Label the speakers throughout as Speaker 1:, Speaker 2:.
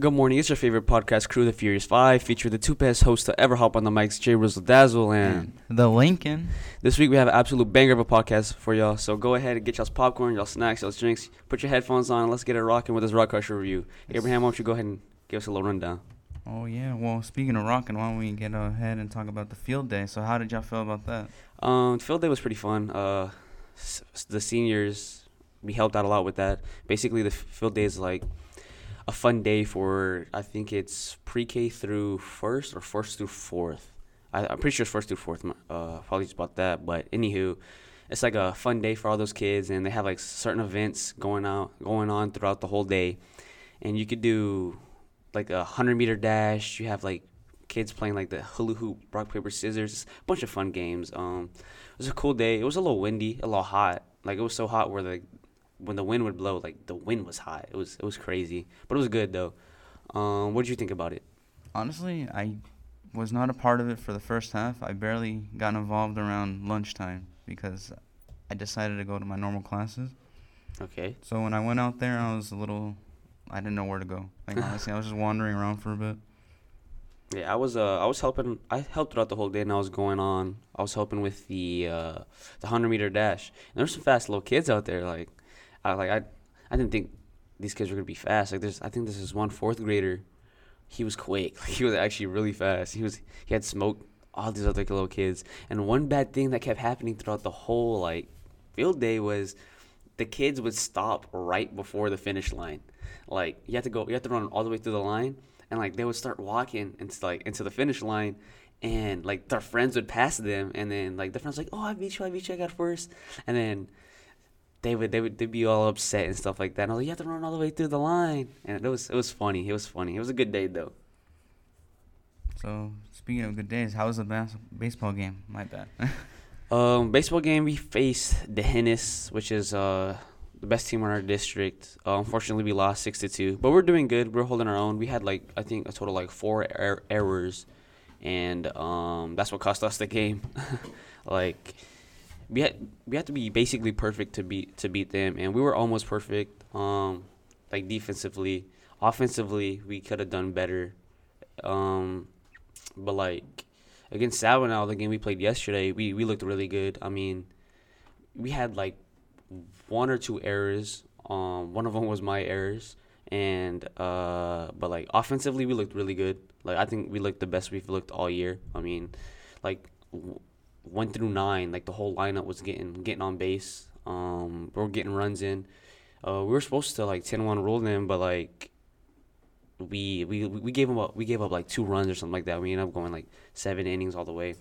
Speaker 1: Good morning. It's your favorite podcast crew, the Furious Five, featuring the two best hosts to ever hop on the mics, Jay Rizzle Dazzle, and
Speaker 2: The Lincoln.
Speaker 1: this week we have an absolute banger of a podcast for y'all. So go ahead and get y'all's popcorn, y'all snacks, y'all's drinks, put your headphones on, and let's get it rocking with this Rock Crusher review. Abraham, why don't you go ahead and give us a little rundown?
Speaker 2: Oh yeah. Well, speaking of rocking, why don't we get ahead and talk about the field day? So how did y'all feel about that?
Speaker 1: Um, field day was pretty fun. Uh, s- the seniors, we helped out a lot with that. Basically, the field day is like a fun day for I think it's pre-K through first or first through fourth. I, I'm pretty sure it's first through fourth. Uh, apologies about that, but anywho, it's like a fun day for all those kids, and they have like certain events going out going on throughout the whole day, and you could do like a hundred meter dash. You have like kids playing like the hula hoop, rock paper scissors, a bunch of fun games. Um, it was a cool day. It was a little windy, a little hot. Like it was so hot where the when the wind would blow, like the wind was hot. It was it was crazy, but it was good though. Um, what did you think about it?
Speaker 2: Honestly, I was not a part of it for the first half. I barely got involved around lunchtime because I decided to go to my normal classes.
Speaker 1: Okay.
Speaker 2: So when I went out there, I was a little. I didn't know where to go. Like honestly, I was just wandering around for a bit.
Speaker 1: Yeah, I was uh I was helping I helped throughout the whole day and I was going on. I was helping with the uh the hundred meter dash. And there's some fast little kids out there. Like I like I I didn't think these kids were gonna be fast. Like there's I think this is one fourth grader. He was quick. Like he was actually really fast. He was he had smoked all these other little kids. And one bad thing that kept happening throughout the whole like field day was the kids would stop right before the finish line. Like you have to go you have to run all the way through the line and like they would start walking into like into the finish line and like their friends would pass them and then like their friends like oh I beat you I beat you I got first and then they would they would they'd be all upset and stuff like that. And I was like you have to run all the way through the line. And it was it was funny. It was funny. It was a good day though.
Speaker 2: So speaking of good days, how was the bas- baseball game? My bad.
Speaker 1: um baseball game we faced D'Hanis which is uh the best team in our district. Uh, unfortunately we lost six to two but we're doing good. We're holding our own. We had like I think a total like four er- errors and um, that's what cost us the game. like we had we had to be basically perfect to beat to beat them, and we were almost perfect. Um, like defensively, offensively, we could have done better. Um, but like against Savannah, the game we played yesterday, we we looked really good. I mean, we had like one or two errors. Um, one of them was my errors, and uh, but like offensively, we looked really good. Like I think we looked the best we've looked all year. I mean, like one through nine, like the whole lineup was getting getting on base. Um, we are getting runs in. Uh, we were supposed to like 10-1 rule them, but like we we we gave them up. We gave up like two runs or something like that. We ended up going like seven innings all the way.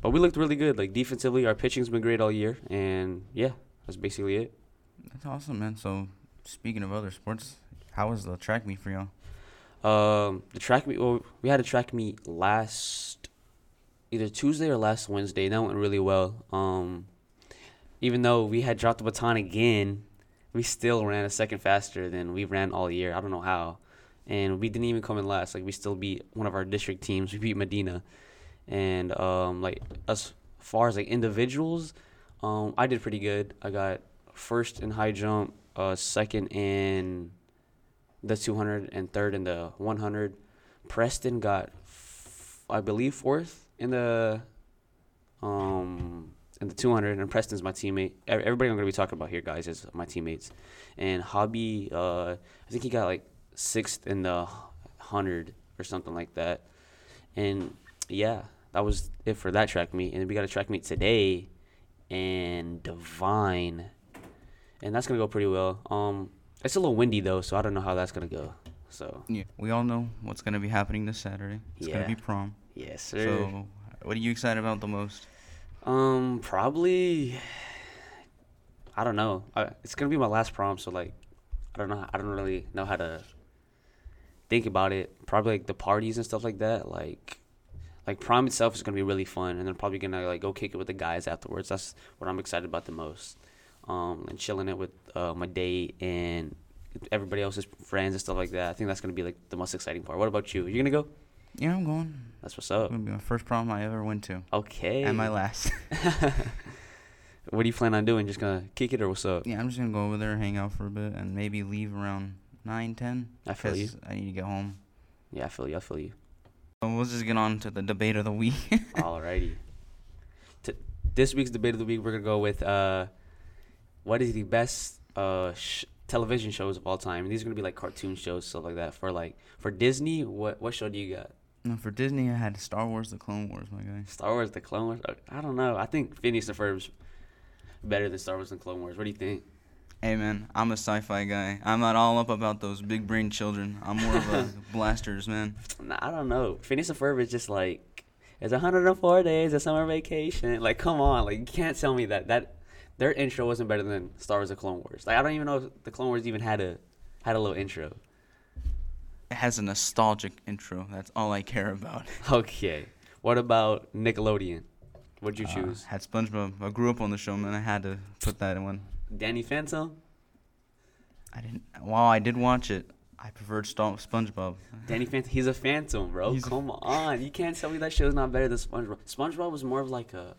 Speaker 1: But we looked really good. Like defensively, our pitching's been great all year, and yeah, that's basically it.
Speaker 2: That's awesome, man. So speaking of other sports, how was the track meet for y'all?
Speaker 1: Um, the track meet. Well, we had a track meet last either Tuesday or last Wednesday. That went really well. Um, even though we had dropped the baton again, we still ran a second faster than we ran all year. I don't know how, and we didn't even come in last. Like we still beat one of our district teams. We beat Medina, and um, like as far as like individuals, um, I did pretty good. I got first in high jump, uh, second in the 200 and third in the 100. Preston got, f- I believe, fourth in the um in the 200, and Preston's my teammate. Everybody I'm gonna be talking about here, guys, is my teammates. And Hobby, uh, I think he got like sixth in the 100 or something like that. And yeah, that was it for that track meet. And we got a track meet today, and Devine, and that's gonna go pretty well. Um, it's a little windy though, so I don't know how that's gonna go. So
Speaker 2: Yeah, we all know what's gonna be happening this Saturday. It's
Speaker 1: Yeah.
Speaker 2: gonna be prom.
Speaker 1: Yes, sir.
Speaker 2: So, what are you excited about the most?
Speaker 1: Um, probably. I don't know. I, it's gonna be my last prom, so like, I don't know. I don't really know how to think about it. Probably like the parties and stuff like that. Like, like prom itself is gonna be really fun, and then probably gonna like go kick it with the guys afterwards. That's what I'm excited about the most. Um, and chilling it with uh, my date and everybody else's friends and stuff like that. I think that's gonna be like the most exciting part. What about you? You gonna go?
Speaker 2: Yeah, I'm going.
Speaker 1: That's what's
Speaker 2: It's
Speaker 1: up.
Speaker 2: gonna be my first prom I ever went to,
Speaker 1: Okay.
Speaker 2: and my last.
Speaker 1: what do you plan on doing? Just gonna kick it or what's up?
Speaker 2: yeah, I'm just gonna go over there, hang out for a bit, and maybe leave around nine, ten.
Speaker 1: I feel you.
Speaker 2: I need to get home.
Speaker 1: Yeah, I feel you. I feel you.
Speaker 2: So we'll just get on to the debate of the week.
Speaker 1: Alrighty. T- this week's debate of the week, we're gonna go with uh, what is the best uh sh- television shows of all time? These are gonna be like cartoon shows, stuff like that. For like for Disney, what what show do you got?
Speaker 2: No, for Disney, I had Star Wars: The Clone Wars, my guy.
Speaker 1: Star Wars, The Clone Wars. I don't know. I think Phineas and Ferb's better than Star Wars and Clone Wars. What do you think?
Speaker 2: Hey man, I'm a sci-fi guy. I'm not all up about those big brain children. I'm more of a blasters man.
Speaker 1: Nah, I don't know. Phineas and Ferb is just like it's 104 days of summer vacation. Like, come on, like you can't tell me that that their intro wasn't better than Star Wars: The Clone Wars. Like, I don't even know if the Clone Wars even had a had a little intro.
Speaker 2: It has a nostalgic intro. That's all I care about.
Speaker 1: Okay, what about Nickelodeon? What'd you
Speaker 2: Uh,
Speaker 1: choose?
Speaker 2: had SpongeBob. I grew up on the show, man. I had to put that in one.
Speaker 1: Danny Phantom.
Speaker 2: I didn't. While I did watch it, I preferred Sto- SpongeBob.
Speaker 1: Danny Phantom. He's a phantom, bro.
Speaker 2: He's
Speaker 1: Come on, you can't tell me that show's not better than SpongeBob. SpongeBob was more of like a,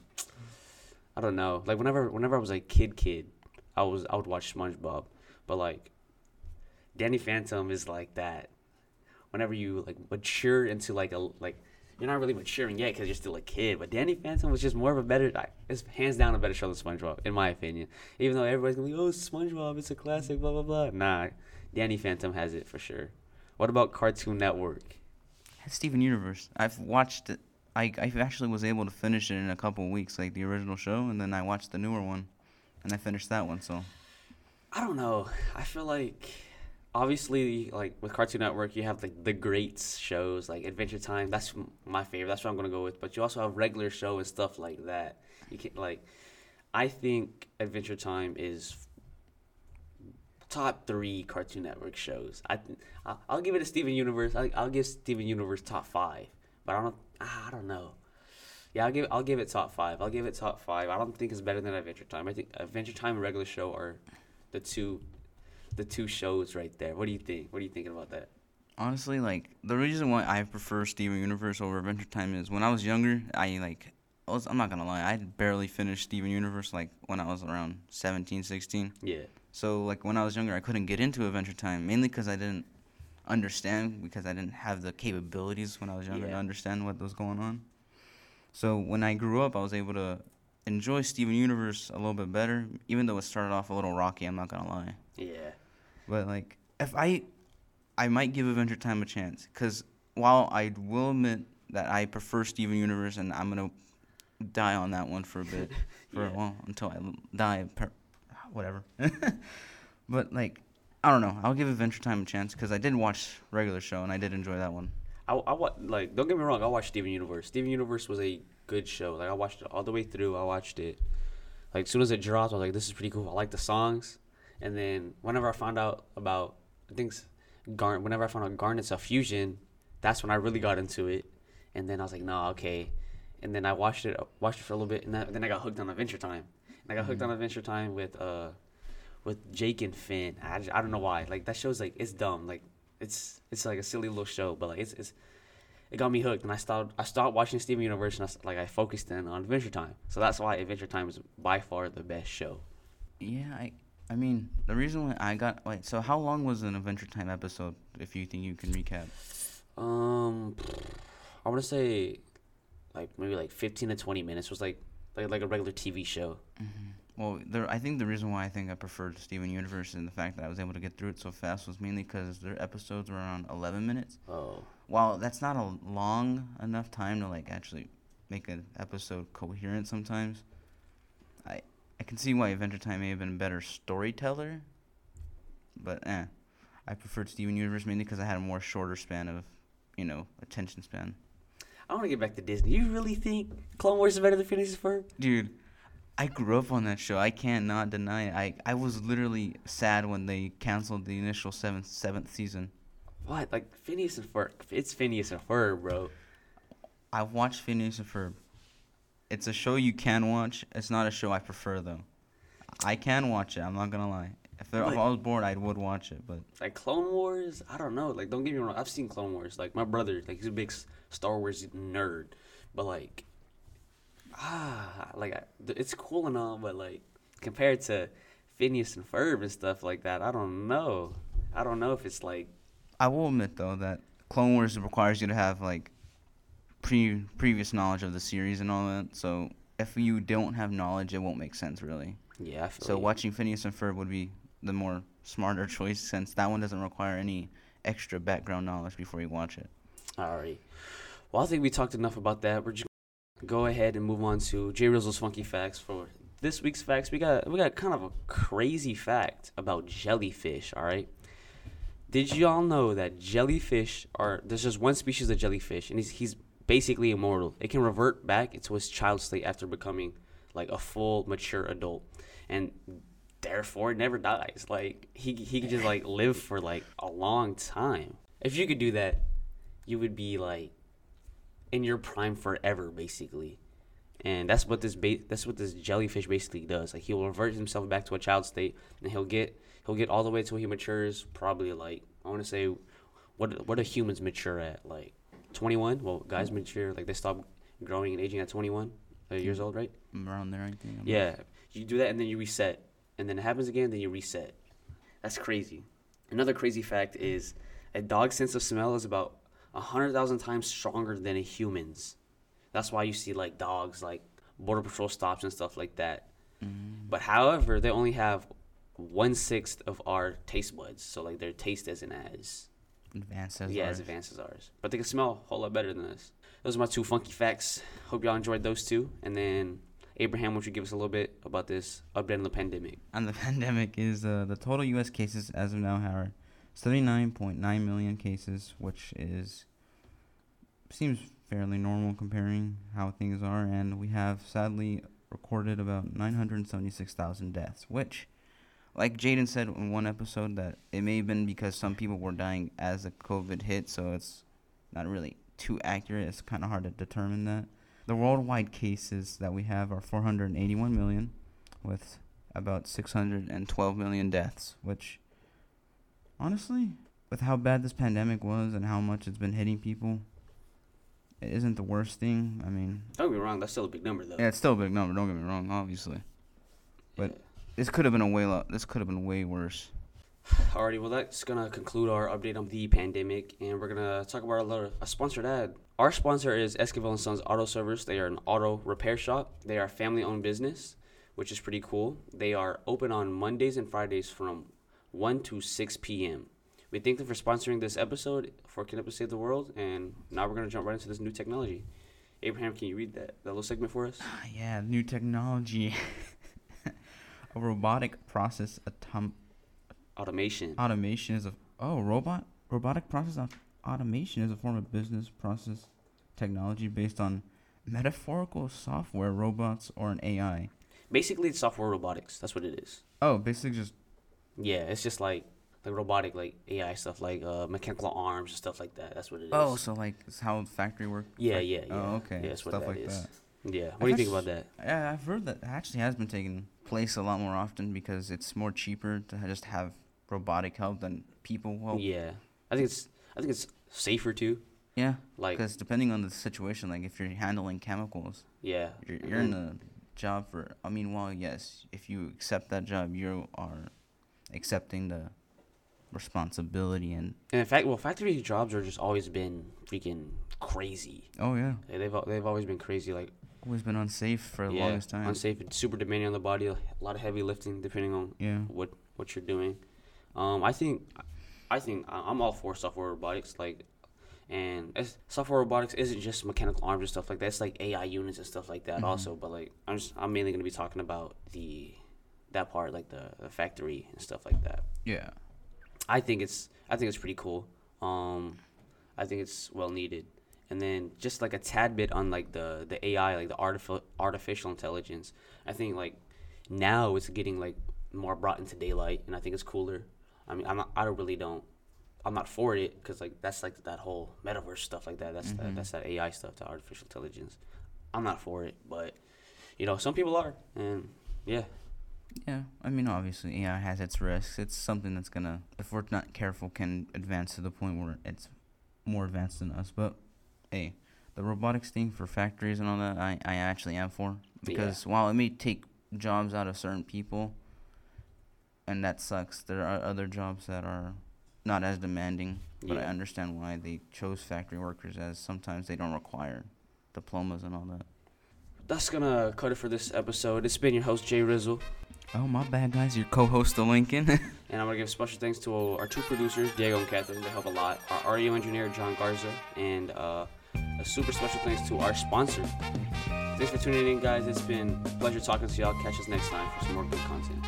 Speaker 1: I don't know. Like whenever whenever I was a kid, kid, I was I would watch SpongeBob, but like, Danny Phantom is like that. Whenever you like mature into like a like, you're not really maturing yet because you're still a kid. But Danny Phantom was just more of a better. like, It's hands down a better show than SpongeBob, in my opinion. Even though everybody's gonna be, oh SpongeBob, it's a classic, blah blah blah. Nah, Danny Phantom has it for sure. What about Cartoon Network?
Speaker 2: Steven Universe. I've watched it. I I actually was able to finish it in a couple of weeks, like the original show, and then I watched the newer one, and I finished that one. So
Speaker 1: I don't know. I feel like obviously like with Cartoon Network you have like the greats shows like Adventure Time. That's my favorite. That's what I'm gonna go with. But you also have regular show and stuff like that. You can like, I think Adventure Time is top three Cartoon Network shows. I I'll, give it a Steven Universe. I, I'll give Steven Universe top five. But I don't. ah, I don't know. Yeah, I'll give I'll give it top five. I'll give it top five. I don't think it's better than Adventure Time. I think Adventure Time and regular show are the two the two shows right there. What do you think? What are you thinking about that?
Speaker 2: honestly, like the reason why I prefer Steven Universe over Adventure Time is when I was younger, I like. I was, I'm not gonna lie, I barely finished Steven Universe like when I was around 17, 16.
Speaker 1: Yeah.
Speaker 2: So like when I was younger, I couldn't get into Adventure Time mainly because I didn't understand because I didn't have the capabilities when I was younger to understand what was going on. So when I grew up, I was able to enjoy Steven Universe a little bit better, even though it started off a little rocky. I'm not gonna lie,
Speaker 1: Yeah.
Speaker 2: But like if I, I might give Adventure Time a chance because while I will admit that I prefer Steven Universe and I'm gonna die on that one for a bit for
Speaker 1: Yeah.
Speaker 2: well until I die, per, ah, whatever. but like, I don't know. I'll give Adventure Time a chance because I did watch regular show and I did enjoy that one.
Speaker 1: I, I wa- like don't get me wrong. I watched Steven Universe. Steven Universe was a good show. Like I watched it all the way through. I watched it. Like as soon as it dropped, I was like, "This is pretty cool." I like the songs. And then whenever I found out about, I think, s- Garn. Whenever I found out Garnet's a fusion, that's when I really got into it. And then I was like, "No, okay." And then I watched it, watched it for a little bit, and that, then I got hooked on Adventure Time. And I got hooked on Adventure Time with uh, with Jake and Finn. I, I don't know why. Like that show's like it's dumb. Like it's it's like a silly little show, but like it's it's it got me hooked, and I stopped I stopped watching Steven Universe, and I, like I focused in on Adventure Time. So that's why Adventure Time is by far the best show.
Speaker 2: Yeah, I. I mean, the reason why I got wait. So how long was an Adventure Time episode? If you think you can recap.
Speaker 1: Um, I want to say like maybe like fifteen to twenty minutes was like like like a regular TV show.
Speaker 2: Well, there. I think the reason why I think I preferred Steven Universe and the fact that I was able to get through it so fast was mainly because their episodes were around 11 minutes.
Speaker 1: Oh,
Speaker 2: While that's not a long enough time to like actually make an episode coherent, sometimes I can see why Adventure Time may have been a better storyteller. But eh, I preferred Steven Universe mainly because I had a more shorter span of, you know, attention span.
Speaker 1: I want to get back to Disney. You really think Clone Wars is better than Phineas and Ferb?
Speaker 2: Dude, I grew up on that show. I can't not deny it. I, I was literally sad when they canceled the initial seventh seventh season.
Speaker 1: What like Phineas and Ferb? It's Phineas and Ferb, bro.
Speaker 2: I've watched Phineas and Ferb. It's a show you can watch. It's not a show I prefer though. I can watch it. I'm not gonna lie. If, there, if I was bored, I would watch it. But
Speaker 1: like Clone Wars, I don't know. Like, don't get me wrong, I've seen Clone Wars. Like my brother, like he's a big Star Wars nerd, but like, ah, like I, it's cool and all, but like compared to Phineas and Ferb and stuff like that, I don't know. I don't know if it's like
Speaker 2: I will admit though that Clone Wars requires you to have like pre previous knowledge of the series and all that. So if you don't have knowledge, it won't make sense really.
Speaker 1: yeah. I feel
Speaker 2: So
Speaker 1: you.
Speaker 2: watching Phineas and Ferb would be the more smarter choice since that one doesn't require any extra background knowledge before you watch it.
Speaker 1: Alrighty. Well, I think we talked enough about that. We're just gonna go ahead and move on to Jay Rizzle's funky facts for this week's facts. We got we got kind of a crazy fact about jellyfish. All right. Did y'all know that jellyfish are there's just one species of jellyfish and he's he's basically immortal. It can revert back into its child state after becoming like a full mature adult, and therefore never dies. Like he he could just like live for like a long time. If you could do that, you would be like in your prime forever, basically. And that's what this ba- that's what this jellyfish basically does. Like he'll revert himself back to a child state, and he'll get he'll get all the way till he matures. Probably like I want to say, what what do humans mature at? Like twenty one. Well, guys mm. mature like they stop growing and aging at twenty one uh, years mm. old, right?
Speaker 2: Around there, I think. I'm not-
Speaker 1: Yeah, you do that and then you reset, and then it happens again, then you reset. That's crazy. Another crazy fact is a dog's sense of smell is about a hundred thousand times stronger than a human's. That's why you see like dogs like border patrol stops and stuff like that.
Speaker 2: Mm.
Speaker 1: But however, they only have one sixth of our taste buds, so like their taste isn't as
Speaker 2: Advanced as
Speaker 1: yeah
Speaker 2: ours.
Speaker 1: as advanced as ours. But they can smell a whole lot better than us. Those are my two funky facts. Hope y'all enjoyed those two. And then Abraham, won't you give us a little bit about this update on the pandemic?
Speaker 2: And the pandemic is uh, the total U.S. cases as of now are 79.9 million cases, which is seems fairly normal comparing how things are. And we have sadly recorded about 976,000 deaths, which, like Jaden said in one episode, that it may have been because some people were dying as the COVID hit, so it's not really too accurate. It's kind of hard to determine that. The worldwide cases that we have are 481 million, with about 612 million deaths, which honestly, with how bad this pandemic was and how much it's been hitting people, it isn't the worst thing. I mean,
Speaker 1: Don't get me wrong, that's still a big number though.
Speaker 2: yeah, it's still a big number. Don't get me wrong, obviously. but- This could have been a way lot. This could have been way worse.
Speaker 1: Alrighty, well that's gonna conclude our update on the pandemic, and we're gonna talk about a little a sponsored ad. Our sponsor is Esquivel and Sons Auto Service. They are an auto repair shop. They are a family-owned business, which is pretty cool. They are open on Mondays and Fridays from 1 to 6 p.m. We thank them for sponsoring this episode for Can Up Save the World, and now we're gonna jump right into this new technology. Abraham, can you read that, that little segment for us?
Speaker 2: Ah, yeah, new technology. a robotic process atom-
Speaker 1: Automation.
Speaker 2: automation is a oh robot robotic process au- automation is a form of business process technology based on metaphorical software robots or an AI.
Speaker 1: Basically, it's software robotics. That's what it is.
Speaker 2: Oh, basically just
Speaker 1: Yeah, it's just like like robotic, like AI stuff, like uh, mechanical arms and stuff like that. That's what it is.
Speaker 2: oh, so like it's how factory work.
Speaker 1: yeah, yeah, yeah.
Speaker 2: Oh, okay.
Speaker 1: Yeah, that's what
Speaker 2: Stuff
Speaker 1: that
Speaker 2: like
Speaker 1: is.
Speaker 2: that.
Speaker 1: Yeah. What
Speaker 2: I
Speaker 1: do you think about that?
Speaker 2: Yeah, I've heard that actually has been taking place a lot more often because it's more cheaper to just have robotic help than people help.
Speaker 1: yeah, I think it's I think it's safer too.
Speaker 2: Yeah,
Speaker 1: Like,
Speaker 2: because depending on the situation, like if you're handling chemicals,
Speaker 1: yeah,
Speaker 2: you're, you're in a job for. I mean, well, yes, if you accept that job, you are accepting the responsibility and.
Speaker 1: and in fact, well, factory jobs are just always been freaking crazy.
Speaker 2: Oh yeah,
Speaker 1: They- They've they've always been crazy. Like,
Speaker 2: always been unsafe for the
Speaker 1: yeah,
Speaker 2: longest time.
Speaker 1: unsafe, and super demanding on the body. A lot of heavy lifting, depending on
Speaker 2: yeah.
Speaker 1: what what you're doing. Um, I think, I think I'm all for software robotics. Like, and it's, software robotics isn't just mechanical arms and stuff like that. It's like AI units and stuff like that
Speaker 2: Mhm.
Speaker 1: also. But like, I'm just I'm mainly gonna be talking about the that part, like the, the factory and stuff like that.
Speaker 2: Yeah.
Speaker 1: I think it's I think it's pretty cool. Um, I think it's well needed. And then just like a tad bit on like the the AI, like the artificial artificial intelligence. I think like now it's getting like more brought into daylight, and I think it's cooler. I mean, I'm not, I really don't. I'm not for it because like that's like that whole metaverse stuff like that. That's
Speaker 2: Mhm.
Speaker 1: that, that's that AI stuff, the artificial intelligence. I'm not for it, but you know, some people are, and yeah,
Speaker 2: Yeah, I mean, obviously, AI has its risks. It's something that's gonna, if we're not careful, can advance to the point where it's more advanced than us. But hey, the robotics thing for factories and all that, I, I actually am for because while it may take jobs out of certain people, and that sucks, there are other jobs that are not as demanding, but I understand why they chose factory workers as sometimes they don't require diplomas and all that.
Speaker 1: That's gonna cut it for this episode. It's been your host Jay Rizzle,
Speaker 2: Oh, my bad, guys. Your co-host, the Lincoln.
Speaker 1: and I'm gonna give special thanks to our two producers, Diego and Catherine. They help a lot. Our audio engineer, John Garza, and uh, a super special thanks to our sponsor. Thanks for tuning in, guys. It's been a pleasure talking to y'all. Catch us next time for some more good content.